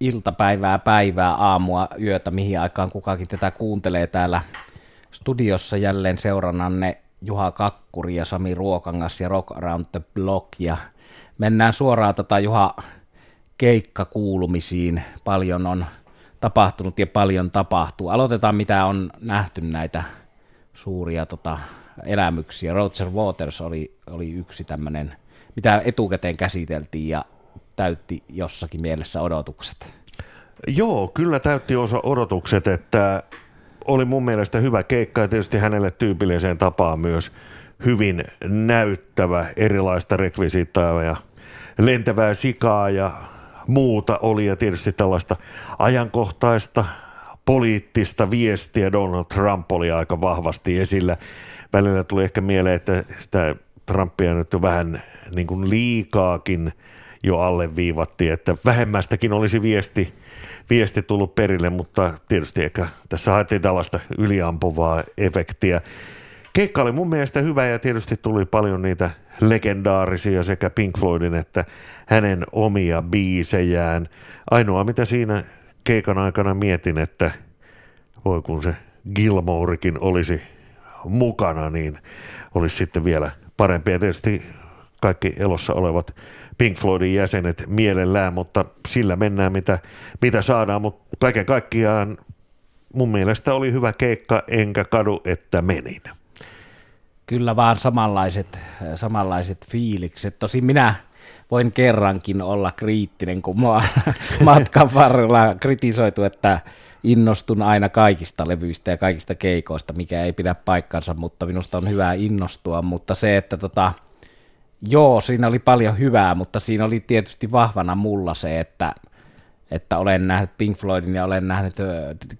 iltapäivää, päivää, aamua, yötä, mihin aikaan kukakin tätä kuuntelee täällä studiossa jälleen seurannanne Juha Kakkuri ja Sami Ruokangas ja Rock Around the Block ja mennään suoraan tätä Juha keikkakuulumisiin. Paljon on tapahtunut ja paljon tapahtuu. Aloitetaan mitä on nähty näitä suuria tota, elämyksiä. Roger Waters oli, oli yksi tämmöinen, mitä etukäteen käsiteltiin ja täytti jossakin mielessä odotukset. Joo, kyllä täytti osa odotukset, että oli mun mielestä hyvä keikka ja tietysti hänelle tyypilliseen tapaan myös hyvin näyttävä erilaista rekvisiittaa ja lentävää sikaa ja muuta oli ja tietysti tällaista ajankohtaista poliittista viestiä Donald Trump oli aika vahvasti esillä. Välillä tuli ehkä mieleen, että sitä Trumpia nyt on vähän niin kuin liikaakin jo alleviivattiin, että vähemmästäkin olisi viesti, viesti tullut perille, mutta tietysti ehkä tässä haettiin tällaista yliampuvaa efektiä. Keikka oli mun mielestä hyvä ja tietysti tuli paljon niitä legendaarisia sekä Pink Floydin että hänen omia biisejään. Ainoa mitä siinä keikan aikana mietin, että voi kun se Gilmorekin olisi mukana, niin olisi sitten vielä parempi. Ja tietysti kaikki elossa olevat Pink Floydin jäsenet mielellään, mutta sillä mennään mitä, mitä saadaan. Mutta kaiken kaikkiaan mun mielestä oli hyvä keikka, enkä kadu, että menin. Kyllä vaan samanlaiset, samanlaiset fiilikset. Tosin minä voin kerrankin olla kriittinen, kun mua matkan varrella kritisoitu, että innostun aina kaikista levyistä ja kaikista keikoista, mikä ei pidä paikkansa, mutta minusta on hyvä innostua, mutta se, että tota, joo, siinä oli paljon hyvää, mutta siinä oli tietysti vahvana mulla se, että, että olen nähnyt Pink Floydin ja olen nähnyt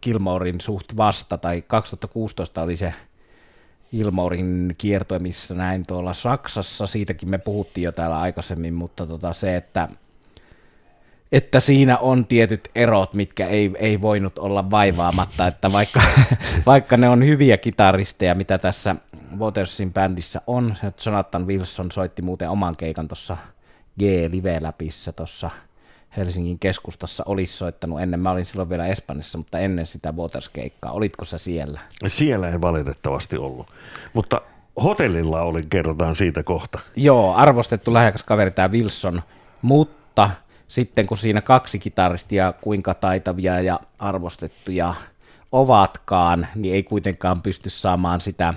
Gilmorein suht vasta, tai 2016 oli se Gilmorein kiertue, missä näin tuolla Saksassa, siitäkin me puhuttiin jo täällä aikaisemmin, mutta tota se, että että siinä on tietyt erot, mitkä ei, ei voinut olla vaivaamatta, että vaikka, vaikka ne on hyviä kitaristeja, mitä tässä Watersin bändissä on, Jonathan Wilson soitti muuten oman keikan tuossa G-live-läpissä tuossa Helsingin keskustassa olisi soittanut ennen. Mä olin silloin vielä Espanjassa, mutta ennen sitä Waters-keikkaa. Olitko sä siellä? Siellä en valitettavasti ollut, mutta hotellilla olin, kerrotaan siitä kohta. Joo, arvostettu lähekäs kaveri tämä Wilson, mutta sitten kun siinä kaksi kitaristia, kuinka taitavia ja arvostettuja ovatkaan, niin ei kuitenkaan pysty saamaan sitä,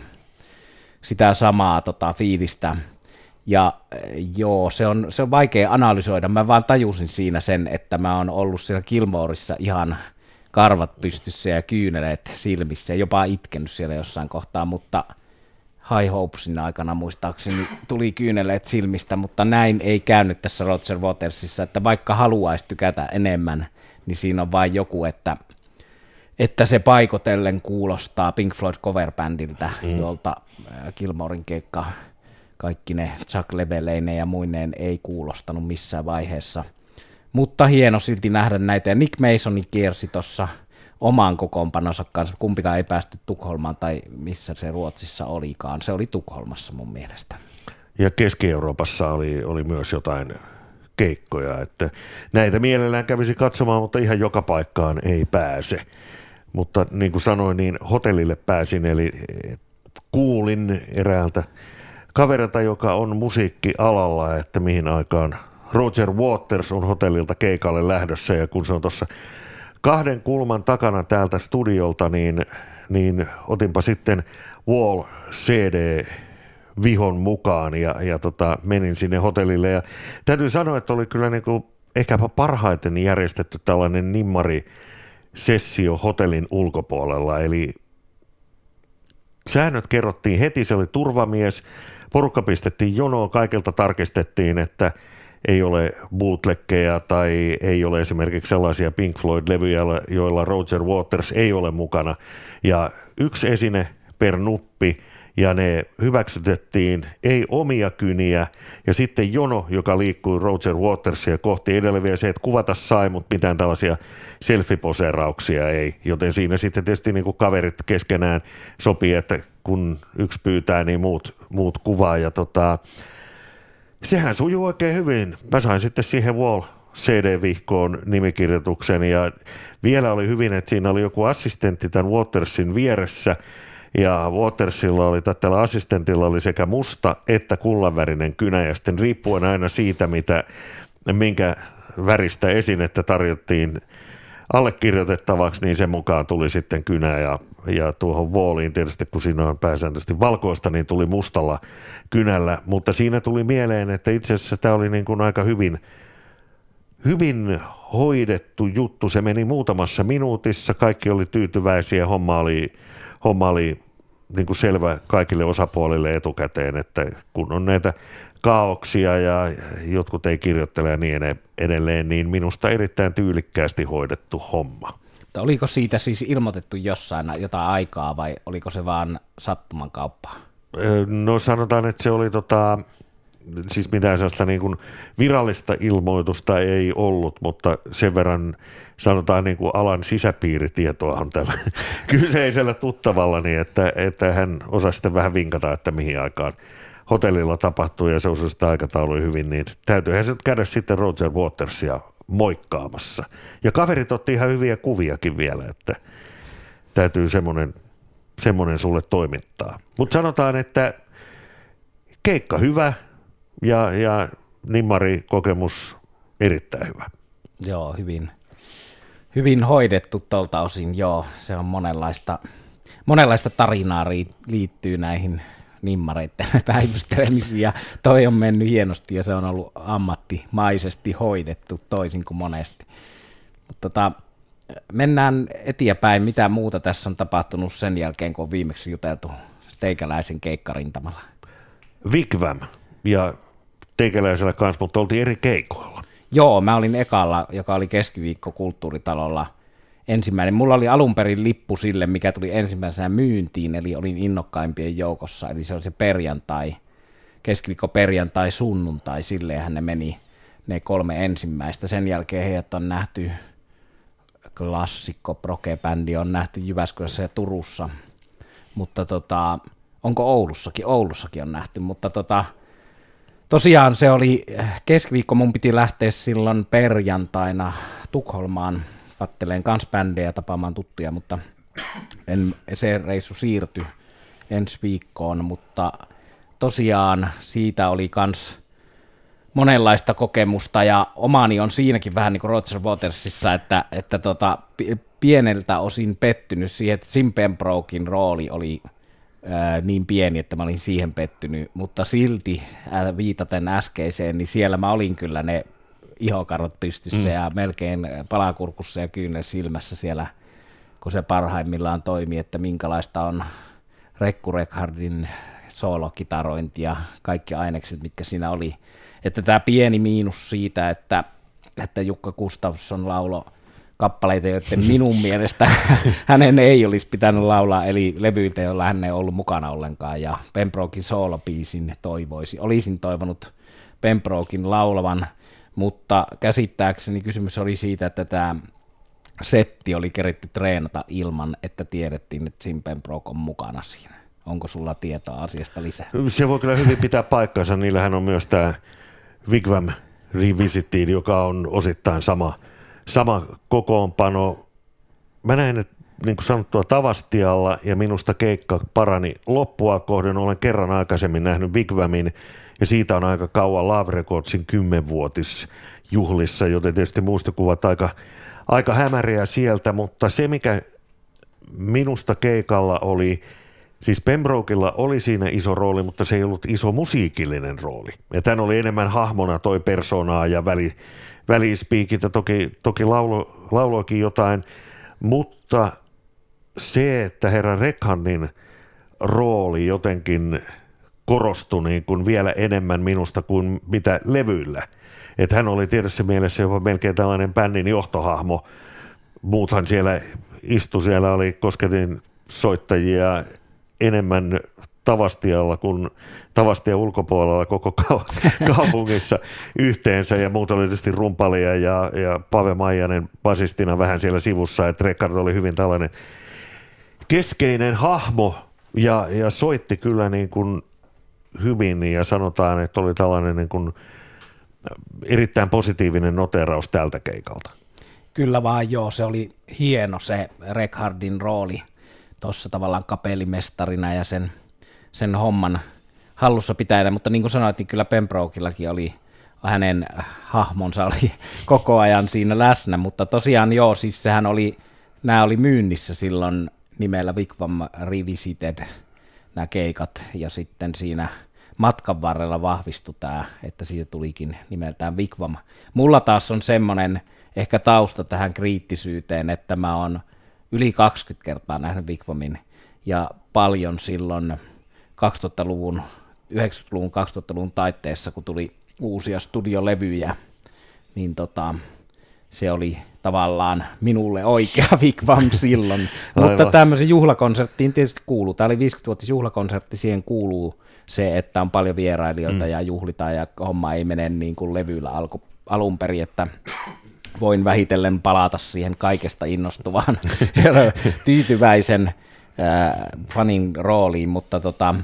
sitä samaa tota, fiilistä. Ja eh, joo, se on, se on vaikea analysoida. Mä vaan tajusin siinä sen, että mä oon ollut siellä Kilmoorissa ihan karvat pystyssä ja kyyneleet silmissä, jopa itkenyt siellä jossain kohtaa, mutta – High Hopesin aikana muistaakseni tuli kyyneleet silmistä, mutta näin ei käynyt tässä Roger Watersissa, että vaikka haluaisi tykätä enemmän, niin siinä on vain joku, että, että se paikotellen kuulostaa Pink Floyd coverbandiltä, mm. jolta Gilmorin keikka kaikki ne Chuck Leveleineen ja muineen ei kuulostanut missään vaiheessa. Mutta hieno silti nähdä näitä. Ja Nick Masonin kiersi tuossa oman kokoonpanonsa kanssa. Kumpikaan ei päästy Tukholmaan tai missä se Ruotsissa olikaan. Se oli Tukholmassa mun mielestä. Ja Keski-Euroopassa oli, oli myös jotain keikkoja, että näitä mielellään kävisi katsomaan, mutta ihan joka paikkaan ei pääse. Mutta niin kuin sanoin, niin hotellille pääsin, eli kuulin eräältä kaverilta, joka on musiikkialalla, että mihin aikaan Roger Waters on hotellilta keikalle lähdössä, ja kun se on tuossa kahden kulman takana täältä studiolta, niin, niin otinpa sitten Wall CD vihon mukaan ja, ja tota, menin sinne hotellille. Ja täytyy sanoa, että oli kyllä niin kuin ehkäpä parhaiten järjestetty tällainen nimmari sessio hotellin ulkopuolella. Eli säännöt kerrottiin heti, se oli turvamies, porukka pistettiin jonoon, kaikilta tarkistettiin, että – ei ole bootleggeja tai ei ole esimerkiksi sellaisia Pink Floyd-levyjä, joilla Roger Waters ei ole mukana. Ja yksi esine per nuppi ja ne hyväksytettiin ei omia kyniä. Ja sitten jono, joka liikkui Roger Watersia kohti edelleen vielä se, että kuvata sai, mutta mitään tällaisia selfie-poseerauksia ei, joten siinä sitten tietysti niin kuin kaverit keskenään sopii, että kun yksi pyytää, niin muut, muut kuvaa. Ja tota, sehän sujuu oikein hyvin. Mä sain sitten siihen Wall CD-vihkoon nimikirjoituksen. Ja vielä oli hyvin, että siinä oli joku assistentti tämän Watersin vieressä ja Watersilla oli, tällä assistentilla oli sekä musta että kullanvärinen kynä ja sitten riippuen aina siitä, mitä, minkä väristä esinettä tarjottiin allekirjoitettavaksi, niin sen mukaan tuli sitten kynä ja, ja tuohon vooliin tietysti, kun siinä on pääsääntöisesti valkoista, niin tuli mustalla kynällä, mutta siinä tuli mieleen, että itse asiassa tämä oli niin kuin aika hyvin, hyvin hoidettu juttu. Se meni muutamassa minuutissa, kaikki oli tyytyväisiä, homma oli, homma oli niin kuin selvä kaikille osapuolille etukäteen, että kun on näitä kaauksia ja jotkut ei kirjoittele ja niin edelleen, niin minusta erittäin tyylikkäästi hoidettu homma. Oliko siitä siis ilmoitettu jossain jotain aikaa vai oliko se vaan sattuman kauppaa? No sanotaan, että se oli tota, siis mitään sellaista niin kuin virallista ilmoitusta ei ollut, mutta sen verran sanotaan niin kuin alan sisäpiiritietoa on tällä kyseisellä tuttavallani, että, että hän osasi sitten vähän vinkata, että mihin aikaan hotellilla tapahtuu ja se osui sitä aikataulua hyvin, niin täytyyhän se käydä sitten Roger Watersia moikkaamassa. Ja kaverit otti ihan hyviä kuviakin vielä, että täytyy semmoinen, semmoinen sulle toimittaa. Mutta sanotaan, että keikka hyvä ja, ja nimmari kokemus erittäin hyvä. Joo, hyvin, hyvin hoidettu tuolta osin, joo. Se on monenlaista, monenlaista tarinaa liittyy näihin nimmareiden päivystelemisiin ja toi on mennyt hienosti ja se on ollut ammattimaisesti hoidettu toisin kuin monesti. Mutta tota, mennään eteenpäin. Mitä muuta tässä on tapahtunut sen jälkeen, kun on viimeksi juteltu teikäläisen keikkarintamalla? Vigvam ja teikäläisellä kanssa, mutta oltiin eri keikoilla. Joo, mä olin ekalla, joka oli keskiviikko kulttuuritalolla – ensimmäinen. Mulla oli alun perin lippu sille, mikä tuli ensimmäisenä myyntiin, eli olin innokkaimpien joukossa, eli se on se perjantai, keskiviikko perjantai, sunnuntai, silleenhän ne meni ne kolme ensimmäistä. Sen jälkeen heidät on nähty, klassikko proke-bändi on nähty Jyväskylässä ja Turussa, mutta tota, onko Oulussakin? Oulussakin on nähty, mutta tota, tosiaan se oli keskiviikko, mun piti lähteä silloin perjantaina Tukholmaan katteleen kans bändejä tapaamaan tuttuja, mutta en, se reissu siirtyi ensi viikkoon, mutta tosiaan siitä oli kans monenlaista kokemusta ja omani on siinäkin vähän niin kuin Roger Watersissa, että, että tota, pieneltä osin pettynyt siihen, että Sim Pembrokein rooli oli ää, niin pieni, että mä olin siihen pettynyt, mutta silti ää, viitaten äskeiseen, niin siellä mä olin kyllä ne ihokarvat pystyssä mm. ja melkein palakurkussa ja kyynel silmässä siellä, kun se parhaimmillaan toimii, että minkälaista on Rekku Rekhardin soolokitarointi ja kaikki ainekset, mitkä siinä oli. Että tämä pieni miinus siitä, että, että Jukka Gustafsson laulo kappaleita, joiden minun mielestä hänen ei olisi pitänyt laulaa, eli levyiltä, joilla hän ei ollut mukana ollenkaan, ja Pembrokein soolopiisin toivoisi. Olisin toivonut Pembrokein laulavan mutta käsittääkseni kysymys oli siitä, että tämä setti oli keritty treenata ilman, että tiedettiin, että Simpenbrook on mukana siinä. Onko sulla tietoa asiasta lisää? Se voi kyllä hyvin pitää paikkansa. Niillähän on myös tämä Wigwam Revisited, joka on osittain sama, sama kokoonpano. Mä näen, että niin kuin sanottua Tavastialla ja minusta keikka parani loppua kohden. Olen kerran aikaisemmin nähnyt Wigwamin ja siitä on aika kauan Love Recordsin kymmenvuotisjuhlissa, joten tietysti muistokuvat aika, aika hämäriä sieltä, mutta se mikä minusta keikalla oli, siis Pembrokella oli siinä iso rooli, mutta se ei ollut iso musiikillinen rooli. Ja tämän oli enemmän hahmona toi personaa ja väli, välispiikit ja toki, toki laulo, jotain, mutta se, että herra Rekhanin rooli jotenkin – korostui niin kuin vielä enemmän minusta kuin mitä levyillä. Että hän oli tietysti mielessä jopa melkein tällainen bändin johtohahmo. Muuthan siellä istu, siellä oli kosketin soittajia enemmän Tavastialla kuin Tavastia ulkopuolella koko kaupungissa yhteensä ja muut oli tietysti rumpalia ja, ja Pave Maijanen basistina vähän siellä sivussa, että Rekard oli hyvin tällainen keskeinen hahmo ja, ja soitti kyllä niin kuin hyvin ja sanotaan, että oli tällainen niin kuin erittäin positiivinen noteraus tältä keikalta. Kyllä vaan joo, se oli hieno se Rekhardin rooli tuossa tavallaan kapellimestarina ja sen, sen homman hallussa pitäjänä, mutta niin kuin sanoit, niin kyllä Pembrokillakin oli hänen hahmonsa oli koko ajan siinä läsnä, mutta tosiaan joo, siis sehän oli, nämä oli myynnissä silloin nimellä Wigwam Revisited, nämä keikat, ja sitten siinä matkan varrella vahvistui tämä, että siitä tulikin nimeltään Wigwam. Mulla taas on semmoinen ehkä tausta tähän kriittisyyteen, että mä oon yli 20 kertaa nähnyt Wigwamin, ja paljon silloin 2000-luvun, 90-luvun, 2000-luvun taitteessa, kun tuli uusia studiolevyjä, niin tota, se oli tavallaan minulle oikea Wigwam silloin. Mutta tämmöisen juhlakonserttiin tietysti kuuluu. Tämä oli 50-vuotis juhlakonsertti, siihen kuuluu se, että on paljon vierailijoita mm. ja juhlitaan ja homma ei mene niin kuin levyllä alku, alun perin, että voin vähitellen palata siihen kaikesta innostuvaan tyytyväisen äh, fanin rooliin, mutta tota,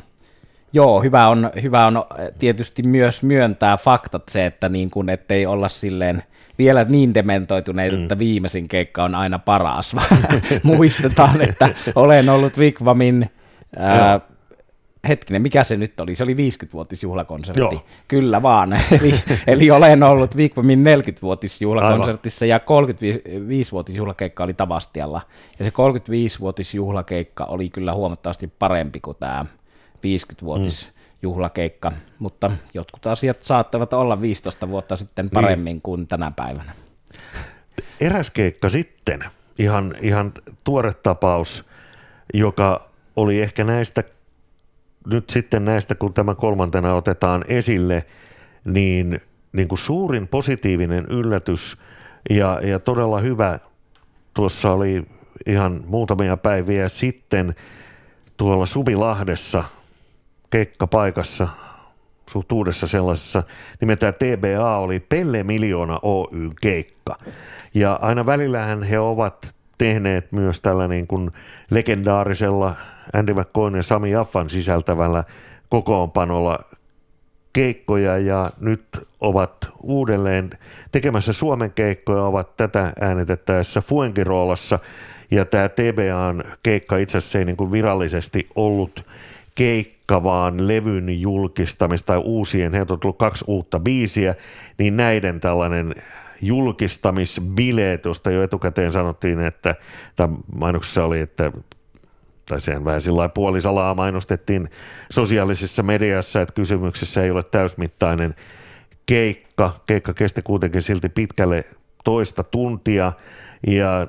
Joo, hyvä on, hyvä on tietysti myös myöntää faktat se, että niin kuin, ettei olla silleen vielä niin dementoituneita, mm. että viimeisin keikka on aina paras, muistetaan, että olen ollut Wigwamin ää, hetkinen, mikä se nyt oli? Se oli 50-vuotisjuhlakonsertti. Joo. Kyllä vaan. eli, eli olen ollut Wigwamin 40-vuotisjuhlakonsertissa ja 35-vuotisjuhlakeikka oli Tavastialla. Ja se 35-vuotisjuhlakeikka oli kyllä huomattavasti parempi kuin tämä 50-vuotis mm. juhlakeikka, mutta jotkut asiat saattavat olla 15 vuotta sitten paremmin niin. kuin tänä päivänä. Eräs keikka sitten, ihan, ihan tuore tapaus, joka oli ehkä näistä, nyt sitten näistä, kun tämä kolmantena otetaan esille, niin, niin kuin suurin positiivinen yllätys ja, ja todella hyvä, tuossa oli ihan muutamia päiviä sitten tuolla Subilahdessa keikkapaikassa, suht uudessa sellaisessa, nimeltään TBA oli Pelle Miljoona Oy keikka. Ja aina välillähän he ovat tehneet myös tällä niin kuin legendaarisella Andy McCoyn ja Sami Jaffan sisältävällä kokoonpanolla keikkoja. Ja nyt ovat uudelleen tekemässä Suomen keikkoja, ovat tätä äänitettäessä Fuenkiroolassa ja tämä TBAn keikka itse asiassa ei niin kuin virallisesti ollut keikka, vaan levyn julkistamista tai uusien, heiltä on tullut kaksi uutta biisiä, niin näiden tällainen julkistamisbileet, josta jo etukäteen sanottiin, että tai mainoksessa oli, että tai sen vähän sillä puolisalaa mainostettiin sosiaalisessa mediassa, että kysymyksessä ei ole täysmittainen keikka. Keikka kesti kuitenkin silti pitkälle toista tuntia ja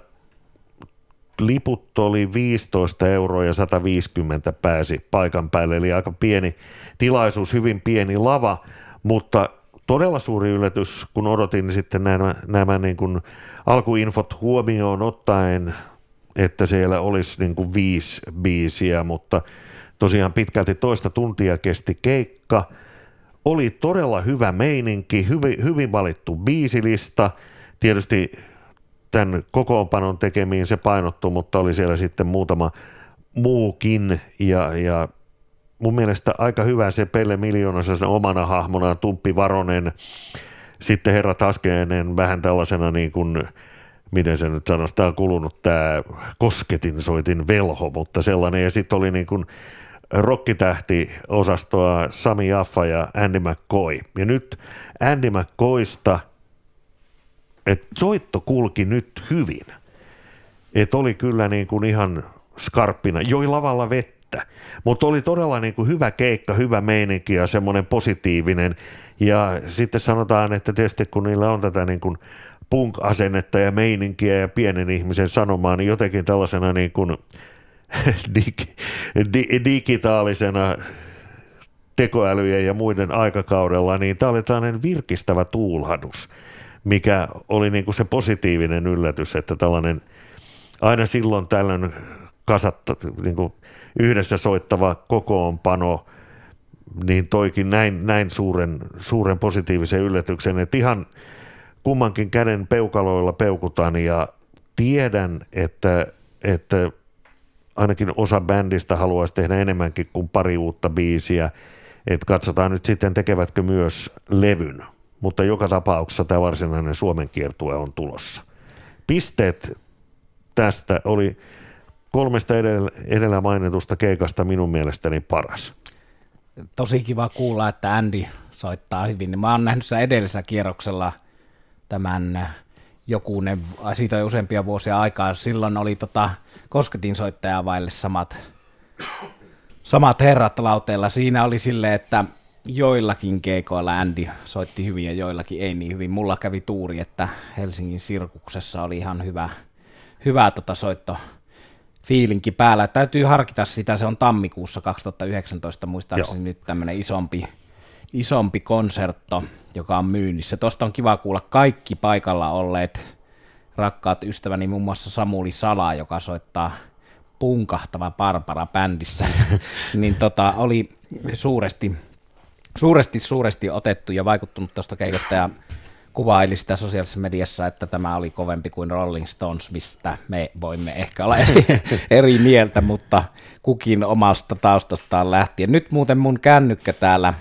liput oli 15 euroa ja 150 pääsi paikan päälle, eli aika pieni tilaisuus, hyvin pieni lava, mutta todella suuri yllätys, kun odotin sitten nämä, nämä niin kuin alkuinfot huomioon ottaen, että siellä olisi niin kuin viisi biisiä, mutta tosiaan pitkälti toista tuntia kesti keikka. Oli todella hyvä meininki, hyvin, hyvin valittu biisilista. Tietysti tämän kokoonpanon tekemiin se painottu, mutta oli siellä sitten muutama muukin ja, ja mun mielestä aika hyvä se Pelle Miljoonassa omana hahmonaan Tumppi Varonen, sitten herra Taskeenen vähän tällaisena niin kuin, miten se nyt sanoisi, tämä on kulunut tämä kosketin soitin velho, mutta sellainen, ja sitten oli niin kuin rokkitähti osastoa Sami Jaffa ja Andy McCoy. Ja nyt Andy McCoysta että soitto kulki nyt hyvin. Että oli kyllä niin kuin ihan skarppina, joi lavalla vettä, mutta oli todella niin kuin hyvä keikka, hyvä meininki ja semmoinen positiivinen. Ja sitten sanotaan, että tietysti kun niillä on tätä niin kuin punk-asennetta ja meininkiä ja pienen ihmisen sanomaa, niin jotenkin tällaisena niin kuin dig- di- digitaalisena tekoälyjen ja muiden aikakaudella, niin tämä oli tällainen virkistävä tuulhadus mikä oli niin kuin se positiivinen yllätys, että tällainen aina silloin tällöin kasatta, niin kuin yhdessä soittava kokoonpano, niin toikin näin, näin suuren, suuren positiivisen yllätyksen, että ihan kummankin käden peukaloilla peukutan ja tiedän, että, että ainakin osa bändistä haluaisi tehdä enemmänkin kuin pari uutta biisiä, että katsotaan nyt sitten tekevätkö myös levyn mutta joka tapauksessa tämä varsinainen Suomen kiertue on tulossa. Pisteet tästä oli kolmesta edellä, edellä mainitusta keikasta minun mielestäni paras. Tosi kiva kuulla, että Andy soittaa hyvin. Mä oon nähnyt sitä edellisellä kierroksella tämän jokunen, siitä on useampia vuosia aikaa. Silloin oli tota, kosketin soittajaa vaille samat, samat herrat lauteella. Siinä oli silleen, että joillakin keikoilla Andy soitti hyvin ja joillakin ei niin hyvin. Mulla kävi tuuri, että Helsingin sirkuksessa oli ihan hyvä, hyvä tota soitto fiilinki päällä. Täytyy harkita sitä, se on tammikuussa 2019 muistaakseni Joo. nyt tämmöinen isompi, isompi konsertto, joka on myynnissä. Tuosta on kiva kuulla kaikki paikalla olleet rakkaat ystäväni, muun muassa Samuli Sala, joka soittaa punkahtava Barbara bändissä, niin tota, oli suuresti, suuresti, suuresti otettu ja vaikuttunut tuosta keikasta ja kuvaili sitä sosiaalisessa mediassa, että tämä oli kovempi kuin Rolling Stones, mistä me voimme ehkä olla eri, eri mieltä, mutta kukin omasta taustastaan lähtien. Nyt muuten mun kännykkä täällä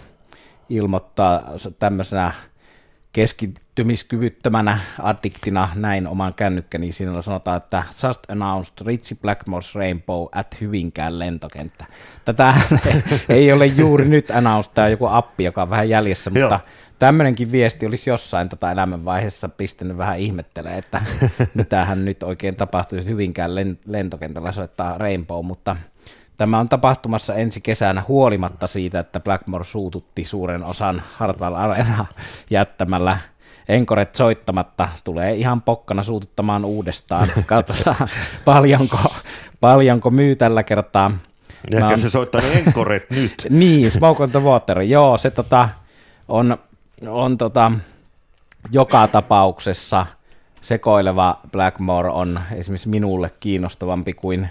ilmoittaa tämmöisenä keskittymiskyvyttömänä addiktina näin oman kännykkäni, niin siinä sanotaan, että just announced Ritchie Blackmore's Rainbow at Hyvinkään lentokenttä. Tätä ei ole juuri nyt announced, tämä joku appi, joka on vähän jäljessä, mutta Joo. tämmöinenkin viesti olisi jossain tätä elämänvaiheessa pistänyt vähän ihmettelee, että mitähän nyt oikein tapahtuisi Hyvinkään lentokentällä soittaa Rainbow, mutta Tämä on tapahtumassa ensi kesänä huolimatta siitä, että Blackmore suututti suuren osan Hartwell Arena jättämällä enkoret soittamatta. Tulee ihan pokkana suututtamaan uudestaan. Katsotaan paljonko, paljonko myy tällä kertaa. Ehkä on... se soittaa ne enkoret nyt. niin, Smoke on the Water. Joo, se tota, on, on tota, joka tapauksessa sekoileva Blackmore on esimerkiksi minulle kiinnostavampi kuin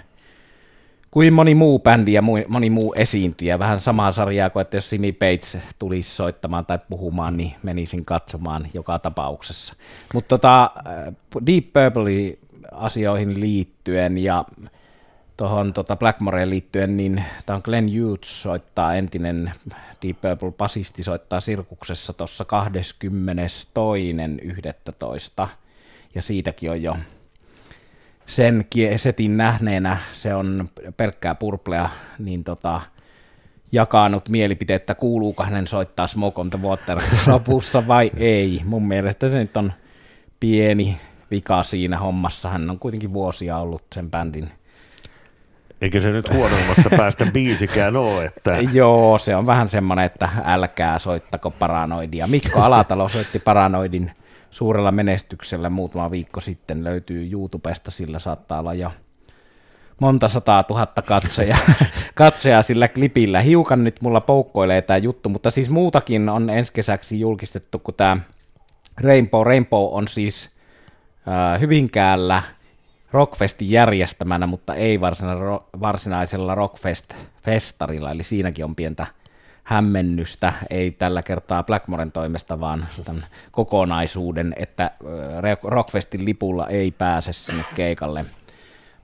kuin moni muu bändi ja moni muu esiintyjä. Vähän samaa sarjaa kuin, että jos Simi Bates tulisi soittamaan tai puhumaan, niin menisin katsomaan joka tapauksessa. Mutta tota, äh, Deep Purple asioihin liittyen ja tuohon tota Blackmoreen liittyen, niin tämä on Glenn Hughes soittaa, entinen Deep Purple basisti soittaa sirkuksessa tuossa 22.11. Ja siitäkin on jo sen setin nähneenä, se on pelkkää purplea, niin tota, jakanut mielipiteettä, kuuluuko hänen soittaa Smoke on the Water lopussa vai ei. Mun mielestä se nyt on pieni vika siinä hommassa. Hän on kuitenkin vuosia ollut sen bändin eikä se nyt huonoimmasta päästä biisikään ole. Että... Joo, se on vähän semmoinen, että älkää soittako paranoidia. Mikko Alatalo soitti paranoidin suurella menestyksellä muutama viikko sitten löytyy YouTubesta, sillä saattaa olla jo monta sataa tuhatta katsoja, katsoja sillä klipillä. Hiukan nyt mulla poukkoilee tämä juttu, mutta siis muutakin on ensi kesäksi julkistettu kuin tämä Rainbow. Rainbow on siis äh, Hyvinkäällä Rockfestin järjestämänä, mutta ei varsinaisella Rockfest-festarilla, eli siinäkin on pientä hämmennystä, ei tällä kertaa Blackmoren toimesta, vaan tämän kokonaisuuden, että Rockfestin lipulla ei pääse sinne keikalle.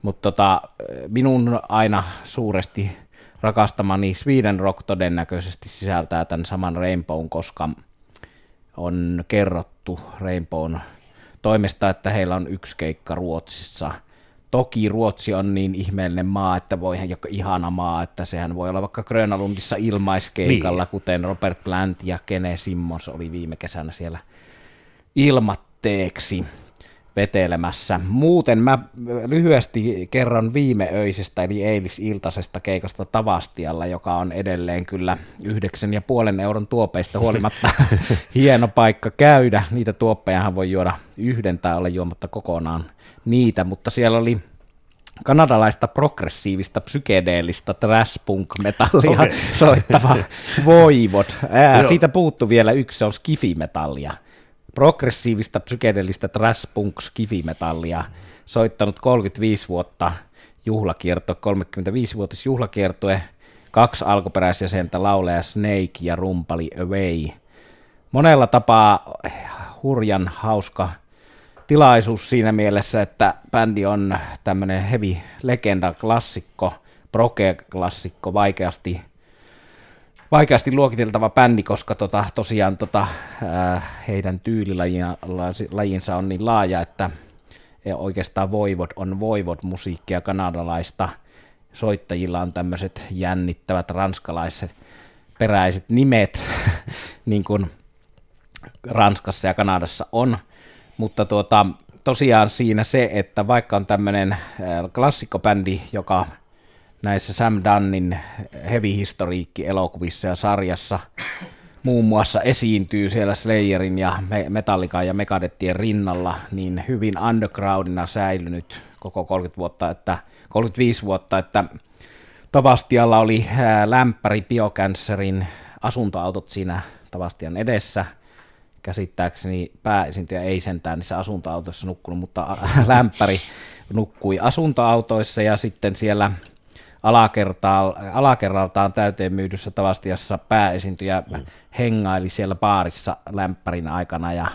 Mutta tota, minun aina suuresti rakastamani Sweden Rock todennäköisesti sisältää tämän saman Rainbown, koska on kerrottu Rainbown toimesta, että heillä on yksi keikka Ruotsissa – Toki Ruotsi on niin ihmeellinen maa, että voi joku ihana maa, että sehän voi olla vaikka Grönalundissa ilmaiskeikalla, niin. kuten Robert Plant ja Kene Simmons oli viime kesänä siellä ilmatteeksi vetelemässä. Muuten mä lyhyesti kerron viime öisestä eli eilisiltaisesta keikasta Tavastialla, joka on edelleen kyllä yhdeksän ja puolen euron tuopeista huolimatta hieno paikka käydä. Niitä tuoppejahan voi juoda yhden tai olla juomatta kokonaan niitä, mutta siellä oli kanadalaista progressiivista psykedeellistä trash punk metallia okay. soittava Voivod. Ää, siitä puuttu vielä yksi, se on skifi-metallia. Progressiivista psykedeellistä trash punk skifi-metallia soittanut 35 vuotta juhlakierto, 35-vuotis juhlakiertue, kaksi alkuperäisjäsentä, lauleja Snake ja rumpali Away. Monella tapaa hurjan hauska tilaisuus siinä mielessä, että bändi on tämmöinen heavy legenda klassikko, proke klassikko, vaikeasti, vaikeasti luokiteltava bändi, koska tota, tosiaan tota, heidän tyylilajinsa on niin laaja, että oikeastaan Voivod on Voivod-musiikkia kanadalaista. Soittajilla on tämmöiset jännittävät ranskalaiset peräiset nimet, niin kuin Ranskassa ja Kanadassa on. Mutta tuota, tosiaan siinä se, että vaikka on tämmöinen klassikkobändi, joka näissä Sam Dunnin heavy-historiikki-elokuvissa ja sarjassa muun muassa esiintyy siellä Slayerin ja Metallican ja Megadettien rinnalla, niin hyvin undergroundina säilynyt koko 30 vuotta, että 35 vuotta, että Tavastialla oli lämpäri Biocancerin asuntoautot siinä Tavastian edessä. Käsittääkseni pääesiintyjä ei sentään niissä asuntoautoissa nukkunut, mutta lämpäri nukkui asuntoautoissa ja sitten siellä alakerraltaan täyteen myydyssä Tavastiassa pääesiintyjä mm. hengaili siellä baarissa lämpärin aikana ja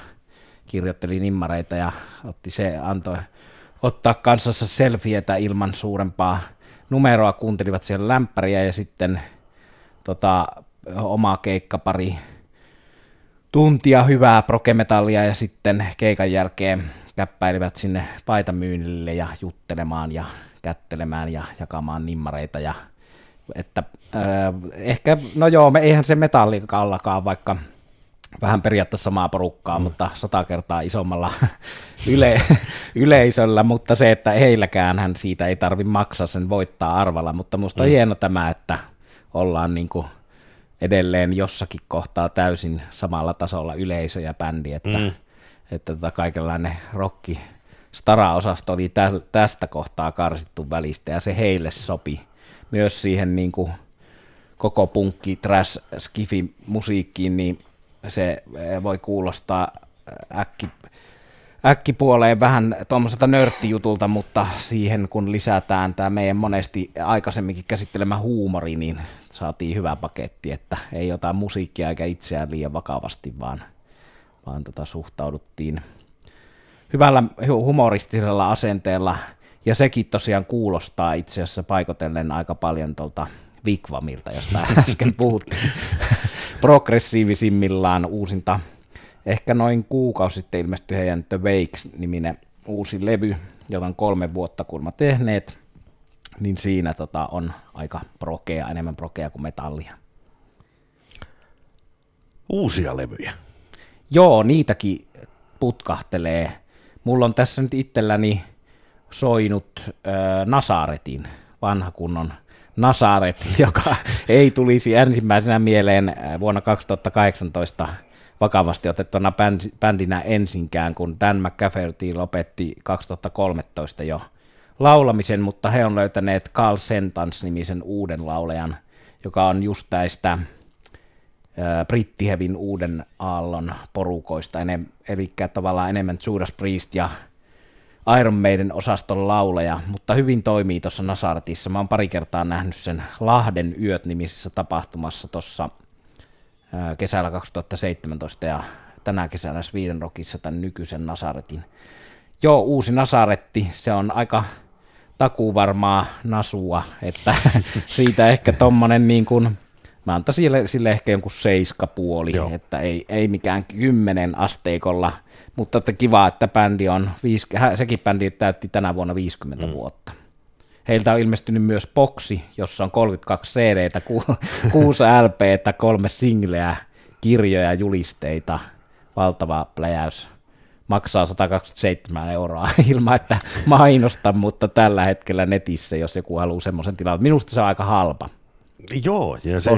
kirjoitteli nimmareita ja otti se, antoi ottaa kanssassa selfietä ilman suurempaa numeroa, kuuntelivat siellä lämpäriä ja sitten tota, oma keikka pari tuntia hyvää prokemetallia ja sitten keikan jälkeen käppäilivät sinne paitamyynnille ja juttelemaan ja kättelemään ja jakamaan nimmareita ja että äh, ehkä, no joo, me, eihän se metallikallakaan, vaikka vähän periaatteessa samaa porukkaa, mm. mutta sata kertaa isommalla yle, yleisöllä, mutta se, että heilläkään hän siitä ei tarvi maksaa sen voittaa arvalla, mutta musta on mm. hieno tämä, että ollaan niin kuin edelleen jossakin kohtaa täysin samalla tasolla yleisö ja bändi, että, mm. että tota kaikenlainen rokki, Stara-osasto oli tästä kohtaa karsittu välistä ja se heille sopi. Myös siihen niin kuin koko punkki, trash, skifi musiikkiin, niin se eh, voi kuulostaa äkki, äkkipuoleen vähän tuommoiselta nörttijutulta, mutta siihen kun lisätään tämä meidän monesti aikaisemminkin käsittelemä huumori, niin saatiin hyvä paketti, että ei ota musiikkia eikä itseään liian vakavasti, vaan, vaan tota, suhtauduttiin hyvällä humoristisella asenteella, ja sekin tosiaan kuulostaa itse asiassa paikotellen aika paljon tuolta Vikvamilta, josta äsken puhuttiin. Progressiivisimmillaan uusinta, ehkä noin kuukausi sitten ilmestyi heidän The Wakes-niminen uusi levy, jota on kolme vuotta kulma tehneet, niin siinä tota, on aika prokea, enemmän prokea kuin metallia. Uusia levyjä? Joo, niitäkin putkahtelee Mulla on tässä nyt itselläni soinut äh, Nasaretin, vanha kunnon Nasaret, joka ei tulisi ensimmäisenä mieleen vuonna 2018 vakavasti otettuna bändinä ensinkään, kun Dan McCafferty lopetti 2013 jo laulamisen, mutta he on löytäneet Carl Sentans-nimisen uuden laulajan, joka on just näistä brittihevin uuden aallon porukoista, eli tavallaan enemmän Judas Priest ja Iron Maiden osaston lauleja, mutta hyvin toimii tuossa Nasaretissa. Mä oon pari kertaa nähnyt sen Lahden yöt nimisessä tapahtumassa tuossa kesällä 2017 ja tänä kesänä Sweden Rockissa tämän nykyisen Nasaretin. Joo, uusi Nasaretti, se on aika takuu varmaa nasua, että siitä ehkä tommonen niin kuin Mä antaisin sille, sille ehkä jonkun seiskapuoli, Joo. että ei, ei mikään kymmenen asteikolla, mutta että kiva, että bändi on, viis, sekin bändi täytti tänä vuonna 50 mm. vuotta. Heiltä on ilmestynyt myös boksi, jossa on 32 CD, 6 LP, kolme singleä, kirjoja, julisteita, valtava pläjäys. Maksaa 127 euroa ilman, että mainosta, mutta tällä hetkellä netissä, jos joku haluaa semmoisen tilan. Minusta se on aika halpa. Joo, ja se,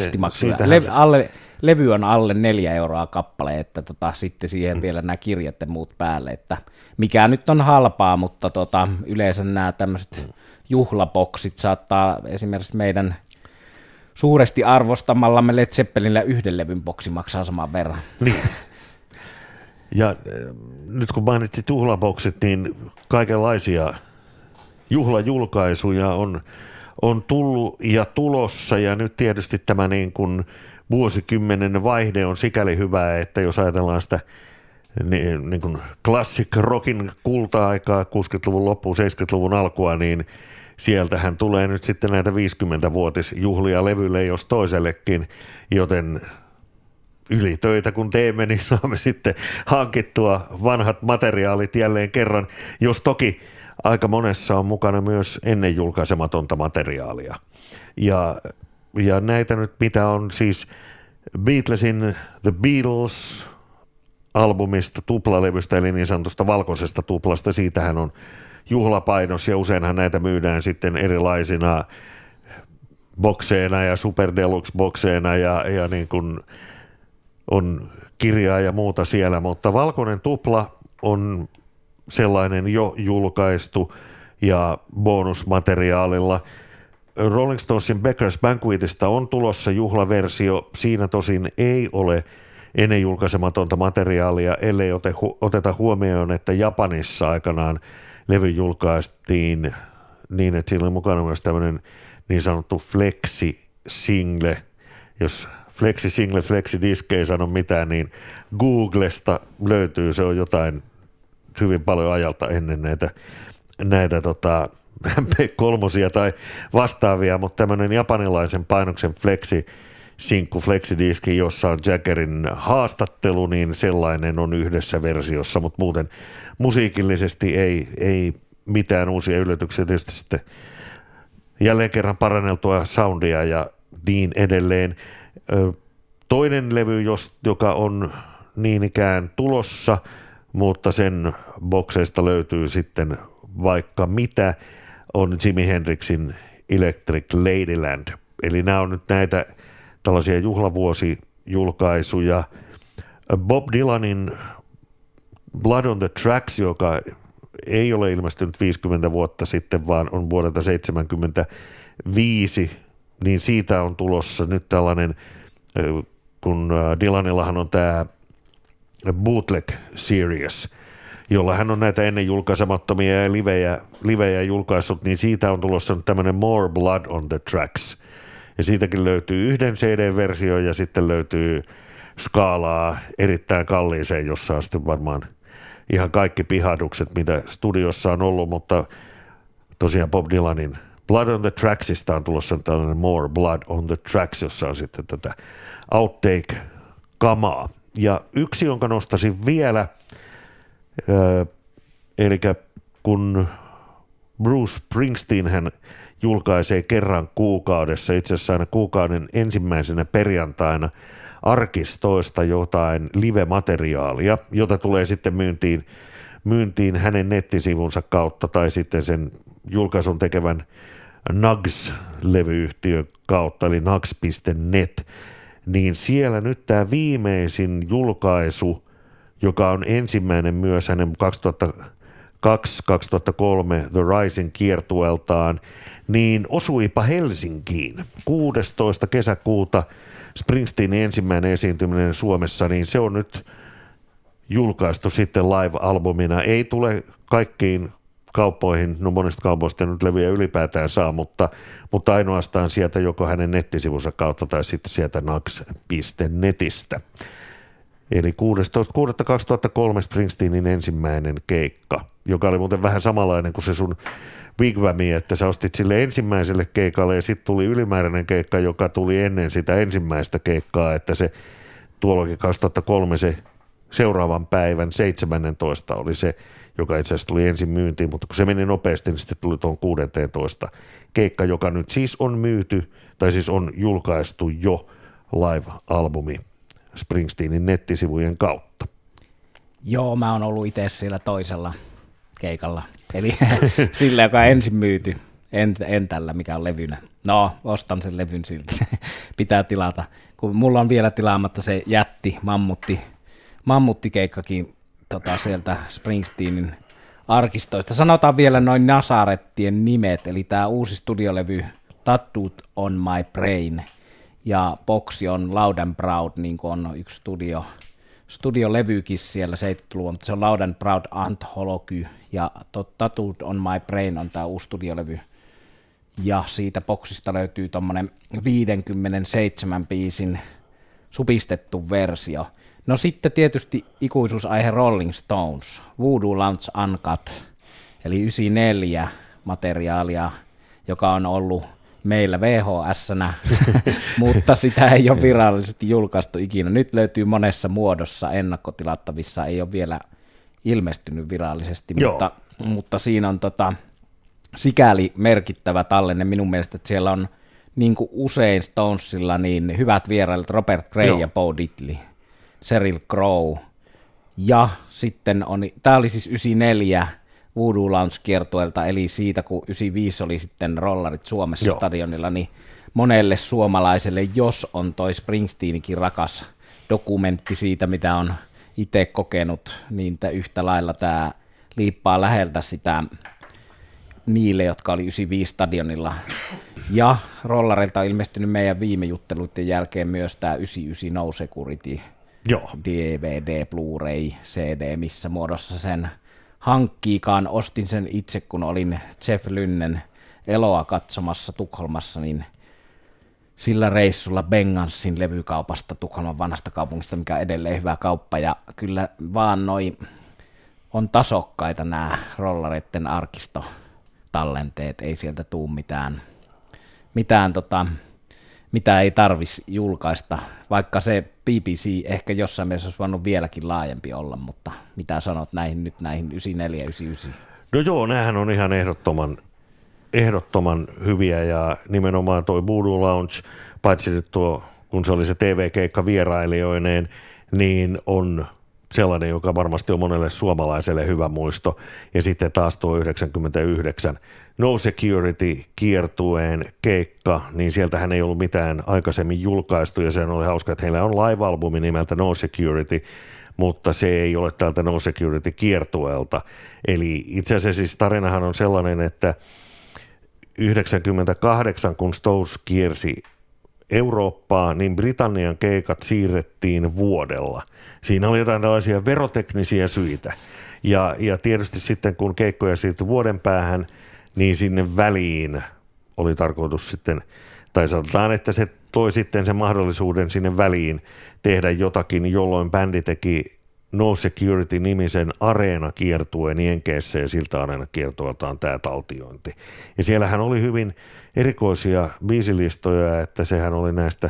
Le- alle, levy on alle neljä euroa kappale, että tota, sitten siihen mm. vielä nämä kirjat ja muut päälle, että mikä nyt on halpaa, mutta tota, yleensä nämä tämmöiset mm. juhlaboksit saattaa esimerkiksi meidän suuresti arvostamallamme Led Zeppelinillä yhden levyn boksi maksaa saman verran. Niin. Ja äh, nyt kun mainitsit juhlaboksit, niin kaikenlaisia juhlajulkaisuja on on tullut ja tulossa. Ja nyt tietysti tämä niin kuin vuosikymmenen vaihde on sikäli hyvä, että jos ajatellaan sitä niin, niin kuin classic rockin kulta-aikaa 60-luvun loppuun, 70-luvun alkua, niin sieltähän tulee nyt sitten näitä 50-vuotisjuhlia levylle jos toisellekin, joten ylitöitä kun teemme, niin saamme sitten hankittua vanhat materiaalit jälleen kerran, jos toki aika monessa on mukana myös ennen julkaisematonta materiaalia. Ja, ja näitä nyt mitä on siis Beatlesin The Beatles albumista, tuplalevystä, eli niin sanotusta valkoisesta tuplasta, siitähän on juhlapainos ja useinhan näitä myydään sitten erilaisina bokseina ja super deluxe bokseina ja, ja niin kuin on kirjaa ja muuta siellä, mutta valkoinen tupla on sellainen jo julkaistu ja bonusmateriaalilla. Rolling Stonesin Becker's Banquetista on tulossa juhlaversio, siinä tosin ei ole ennen julkaisematonta materiaalia, ellei ote, oteta huomioon, että Japanissa aikanaan levy julkaistiin niin, että siinä oli mukana myös tämmöinen niin sanottu flexi-single, jos flexi-single, flexi-disk ei sano mitään, niin Googlesta löytyy, se on jotain hyvin paljon ajalta ennen näitä, näitä tota, kolmosia tai vastaavia, mutta tämmöinen japanilaisen painoksen flexi sinkku flexidiski, jossa on Jaggerin haastattelu, niin sellainen on yhdessä versiossa, mutta muuten musiikillisesti ei, ei mitään uusia yllätyksiä. Tietysti sitten jälleen kerran paranneltua soundia ja niin edelleen. Toinen levy, joka on niin ikään tulossa, mutta sen bokseista löytyy sitten vaikka mitä, on Jimi Hendrixin Electric Ladyland. Eli nämä on nyt näitä tällaisia juhlavuosijulkaisuja. Bob Dylanin Blood on the Tracks, joka ei ole ilmestynyt 50 vuotta sitten, vaan on vuodelta 75, niin siitä on tulossa nyt tällainen, kun Dylanillahan on tämä Bootleg Series, jolla hän on näitä ennen julkaisemattomia ja livejä, livejä julkaissut, niin siitä on tulossa nyt tämmöinen More Blood on the Tracks. Ja siitäkin löytyy yhden CD-versio ja sitten löytyy skaalaa erittäin kalliiseen, jossa on sitten varmaan ihan kaikki pihahdukset, mitä studiossa on ollut, mutta tosiaan Bob Dylanin Blood on the Tracksista on tulossa tällainen More Blood on the Tracks, jossa on sitten tätä outtake-kamaa. Ja yksi, jonka nostasin vielä, eli kun Bruce Springsteen hän julkaisee kerran kuukaudessa, itse asiassa aina kuukauden ensimmäisenä perjantaina arkistoista jotain live-materiaalia, jota tulee sitten myyntiin, myyntiin hänen nettisivunsa kautta tai sitten sen julkaisun tekevän Nugs-levyyhtiön kautta, eli nugs.net, niin siellä nyt tämä viimeisin julkaisu, joka on ensimmäinen myös hänen 2002-2003 The Rising kiertueltaan, niin osuipa Helsinkiin 16. kesäkuuta Springsteenin ensimmäinen esiintyminen Suomessa, niin se on nyt julkaistu sitten live-albumina. Ei tule kaikkiin kauppoihin, no monista kaupoista nyt levyjä ylipäätään saa, mutta, mutta ainoastaan sieltä joko hänen nettisivunsa kautta tai sitten sieltä nax.netistä. Eli 16.6.2003 Springsteenin ensimmäinen keikka, joka oli muuten vähän samanlainen kuin se sun Wigwami, että sä ostit sille ensimmäiselle keikalle ja sitten tuli ylimääräinen keikka, joka tuli ennen sitä ensimmäistä keikkaa, että se tuollakin 2003 se seuraavan päivän 17 oli se, joka itse asiassa tuli ensin myyntiin, mutta kun se meni nopeasti, niin sitten tuli tuon 16 keikka, joka nyt siis on myyty, tai siis on julkaistu jo live-albumi Springsteenin nettisivujen kautta. Joo, mä oon ollut itse siellä toisella keikalla. Eli sillä, joka ensin myyty, en, en tällä, mikä on levynä. No, ostan sen levyn silti. Pitää tilata. Kun mulla on vielä tilaamatta se jätti, mammutti, mammutikeikkakin tota, sieltä Springsteenin arkistoista. Sanotaan vielä noin Nasarettien nimet, eli tämä uusi studiolevy Tattooed on my brain ja boksi on Loud and Proud, niin kuin on yksi studio, studiolevykin siellä 70-luvun, mutta se on Loud and Proud Anthology ja Tattooed on my brain on tämä uusi studiolevy. Ja siitä boksista löytyy tuommoinen 57 biisin supistettu versio. No sitten tietysti ikuisuusaihe Rolling Stones, Voodoo Lounge Uncut, eli 94 materiaalia joka on ollut meillä vhs mutta sitä ei ole virallisesti julkaistu ikinä. Nyt löytyy monessa muodossa ennakkotilattavissa, ei ole vielä ilmestynyt virallisesti, mutta, mutta siinä on tota, sikäli merkittävä tallenne minun mielestä, että siellä on niin kuin usein Stonesilla niin hyvät vierailut Robert Gray Joo. ja Bo Diddley, Cheryl Crow ja sitten on, tämä oli siis 94 Voodoo Lounge kiertuelta, eli siitä kun 95 oli sitten rollarit Suomessa Joo. stadionilla, niin monelle suomalaiselle, jos on toi Springsteenikin rakas dokumentti siitä, mitä on itse kokenut, niin yhtä lailla tämä liippaa läheltä sitä niille, jotka oli 95 stadionilla. Ja rollareilta on ilmestynyt meidän viime jutteluiden jälkeen myös tämä 99 No Security Joo. DVD, Blu-ray, CD, missä muodossa sen hankkiikaan. Ostin sen itse, kun olin Jeff Lynnen eloa katsomassa Tukholmassa, niin sillä reissulla Bengansin levykaupasta Tukholman vanhasta kaupungista, mikä on edelleen hyvä kauppa, ja kyllä vaan noin on tasokkaita nämä rollareiden arkistotallenteet, ei sieltä tuu mitään, mitään tota, mitä ei tarvisi julkaista, vaikka se BBC ehkä jossain mielessä olisi voinut vieläkin laajempi olla, mutta mitä sanot näihin nyt näihin 94 99? No joo, näähän on ihan ehdottoman, ehdottoman hyviä ja nimenomaan toi Voodoo Lounge, paitsi nyt tuo, kun se oli se TV-keikka vierailijoineen, niin on sellainen, joka varmasti on monelle suomalaiselle hyvä muisto. Ja sitten taas tuo 99 No Security kiertueen keikka, niin sieltähän ei ollut mitään aikaisemmin julkaistu ja se oli hauska, että heillä on live-albumi nimeltä No Security, mutta se ei ole tältä No Security kiertueelta. Eli itse asiassa siis tarinahan on sellainen, että 98 kun Stones kiersi Eurooppaa, niin Britannian keikat siirrettiin vuodella. Siinä oli jotain tällaisia veroteknisiä syitä. Ja, ja tietysti sitten kun keikkoja siirtyi vuoden päähän, niin sinne väliin oli tarkoitus sitten, tai sanotaan, että se toi sitten sen mahdollisuuden sinne väliin tehdä jotakin, jolloin bändi teki No Security-nimisen areenakiertueen Jenkeissä ja siltä areenakiertueelta on tämä taltiointi. Ja siellähän oli hyvin erikoisia biisilistoja, että sehän oli näistä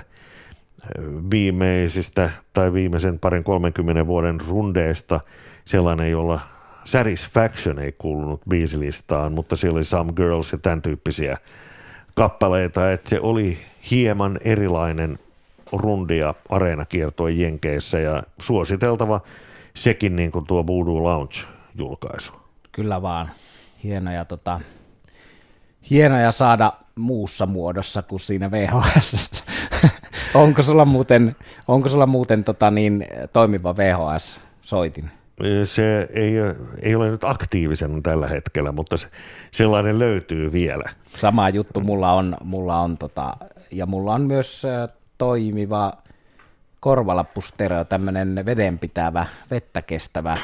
viimeisistä tai viimeisen parin 30 vuoden rundeista sellainen, jolla Satisfaction ei kuulunut biisilistaan, mutta siellä oli Some Girls ja tämän tyyppisiä kappaleita, että se oli hieman erilainen rundia areenakiertoa Jenkeissä ja suositeltava sekin niin kuin tuo Voodoo Lounge-julkaisu. Kyllä vaan. Hienoja, tota, hienoja saada muussa muodossa kuin siinä VHS. onko sulla muuten, onko sulla muuten tota niin, toimiva VHS-soitin? Se ei, ei ole nyt aktiivisen tällä hetkellä, mutta se, sellainen löytyy vielä. Sama juttu mulla on, mulla on tota, ja mulla on myös toimiva korvalappustereo, tämmöinen vedenpitävä, vettä kestävä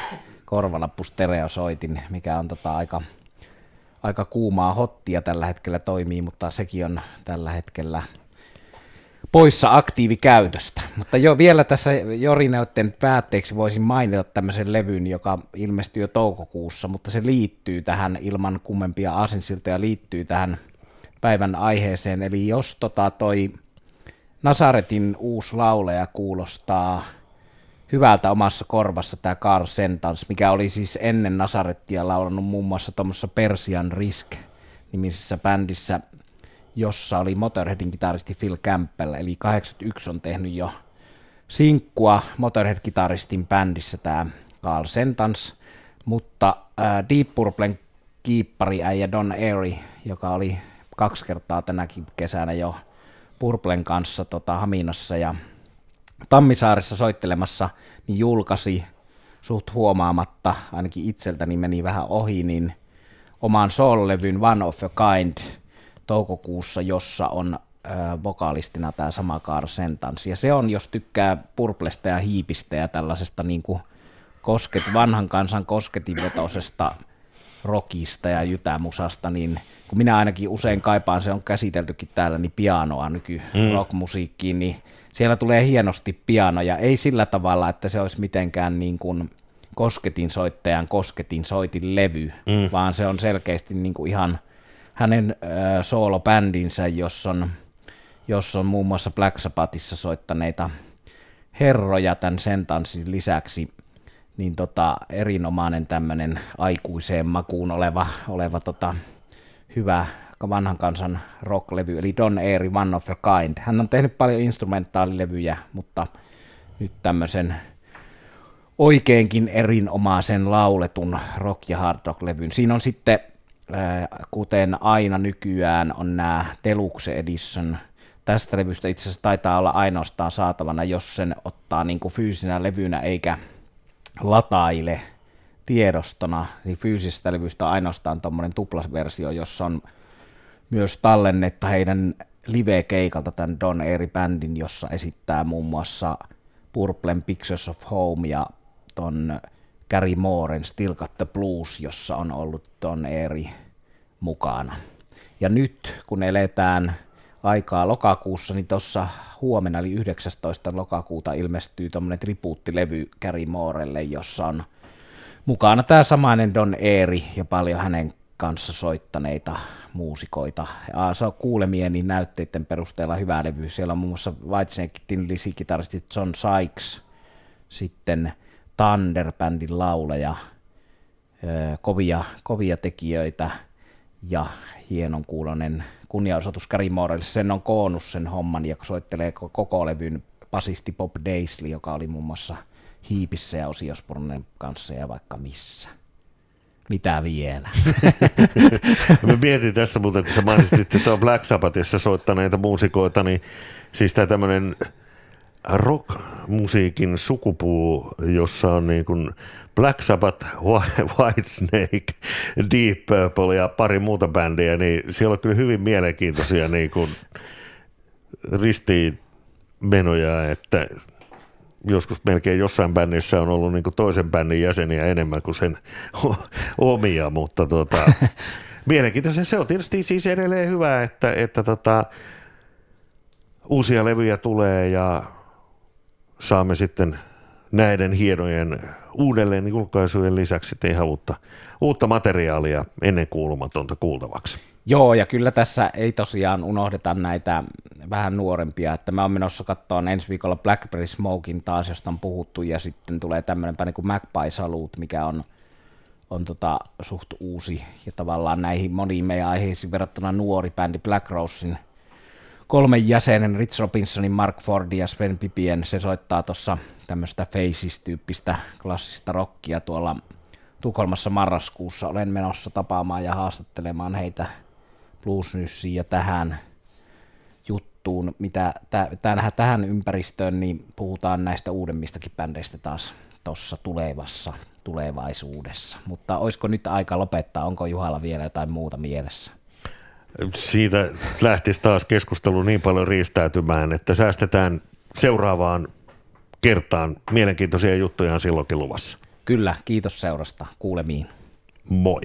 korvalappustereosoitin, mikä on tota aika, aika kuumaa hottia tällä hetkellä toimii, mutta sekin on tällä hetkellä poissa aktiivikäytöstä. Mutta jo vielä tässä Jorineutten päätteeksi voisin mainita tämmöisen levyn, joka ilmestyi jo toukokuussa, mutta se liittyy tähän ilman kummempia asinsiltoja, liittyy tähän päivän aiheeseen. Eli jos tota toi Nasaretin uusi lauleja kuulostaa hyvältä omassa korvassa tämä Carl Sentans, mikä oli siis ennen Nasarettia laulanut muun muassa tuommoissa Persian Risk nimisessä bändissä, jossa oli Motorheadin kitaristi Phil Campbell, eli 81 on tehnyt jo sinkkua Motorhead-kitaristin bändissä tämä Carl Sentans, mutta äh, Deep Purplen kiippari äijä Don Airy, joka oli kaksi kertaa tänäkin kesänä jo Purplen kanssa tota, Haminassa ja Tammisaaressa soittelemassa, niin julkaisi suht huomaamatta, ainakin itseltäni meni vähän ohi, niin oman soul-levyn One of a Kind toukokuussa, jossa on vokalistina tämä sama Carl Sentans. Ja se on, jos tykkää purplesta ja hiipistä ja tällaisesta niin kuin kosket, vanhan kansan kosketinvetoisesta rockista ja jytämusasta, niin kun minä ainakin usein kaipaan, se on käsiteltykin täällä, niin pianoa nyky mm. rockmusiikkiin, niin siellä tulee hienosti pianoja, ei sillä tavalla, että se olisi mitenkään niin kuin kosketin soittajan kosketin soitin levy, mm. vaan se on selkeästi niin kuin ihan hänen äh, soolobändinsä, jossa on, jossa on muun muassa Black Sabbathissa soittaneita herroja tämän sentanssin lisäksi, niin tota, erinomainen tämmöinen aikuiseen makuun oleva, oleva tota, hyvä vanhan kansan rocklevy, eli Don Airy, One of a Kind. Hän on tehnyt paljon instrumentaalilevyjä, mutta nyt tämmöisen oikeinkin erinomaisen lauletun rock- ja hard rock-levyn. Siinä on sitten, kuten aina nykyään, on nämä Deluxe Edition. Tästä levystä itse asiassa taitaa olla ainoastaan saatavana, jos sen ottaa niin kuin fyysinä levynä eikä lataile tiedostona, niin fyysisestä levystä on ainoastaan tuommoinen tuplaversio, jossa on myös tallennetta heidän live-keikalta tämän Don Airy Bandin, jossa esittää muun muassa Purplen Pictures of Home ja ton Gary Mooren Still Got the Blues, jossa on ollut Don Airy mukana. Ja nyt, kun eletään aikaa lokakuussa, niin tuossa huomenna, eli 19. lokakuuta, ilmestyy tuommoinen tribuuttilevy Gary Moorelle, jossa on mukana tämä samainen Don Airy ja paljon hänen kanssa soittaneita muusikoita. Ja se on kuulemieni näytteiden perusteella hyvä levy. Siellä on muun muassa Whitesnakein lisikitaristi John Sykes, sitten Thunder-bändin lauleja, kovia, kovia tekijöitä ja hienon kuulonen kunniaosoitus Gary Morelle. Sen on koonnut sen homman ja soittelee koko levyn basisti Bob Daisley, joka oli muun muassa Hiipissä ja Osiosbornen kanssa ja vaikka missä mitä vielä. Mä mietin tässä muuten, kun sä mainitsit, on Black Sabbathissa soittaneita muusikoita, niin siis tämä tämmöinen rock-musiikin sukupuu, jossa on niin kuin Black Sabbath, Whitesnake, Deep Purple ja pari muuta bändiä, niin siellä on kyllä hyvin mielenkiintoisia niin kuin ristiin menoja, että joskus melkein jossain bändissä on ollut niin kuin toisen bändin jäseniä enemmän kuin sen omia, mutta tota, mielenkiintoista. Se on tietysti siis edelleen hyvä, että, että tota, uusia levyjä tulee ja saamme sitten näiden hienojen uudelleen julkaisujen lisäksi ihan uutta, uutta materiaalia ennen kuulumatonta kuultavaksi. Joo, ja kyllä tässä ei tosiaan unohdeta näitä vähän nuorempia, että mä oon menossa katsoa ensi viikolla Blackberry Smokin taas, josta on puhuttu, ja sitten tulee tämmöinenpä niin kuin Magpie Salute, mikä on, on tota, suht uusi, ja tavallaan näihin moniin meidän aiheisiin verrattuna nuori bändi Black Rosein kolmen jäsenen Rich Robinsonin, Mark Fordin ja Sven Pipien, se soittaa tuossa tämmöistä Faces-tyyppistä klassista rockia tuolla Tukholmassa marraskuussa. Olen menossa tapaamaan ja haastattelemaan heitä bluesnyssiin ja tähän juttuun, mitä tähän, tähän ympäristöön, niin puhutaan näistä uudemmistakin bändeistä taas tuossa tulevassa tulevaisuudessa. Mutta olisiko nyt aika lopettaa, onko Juhalla vielä jotain muuta mielessä? Siitä lähtisi taas keskustelu niin paljon riistäytymään, että säästetään seuraavaan kertaan. Mielenkiintoisia juttuja on silloinkin luvassa. Kyllä, kiitos seurasta. Kuulemiin. Moi.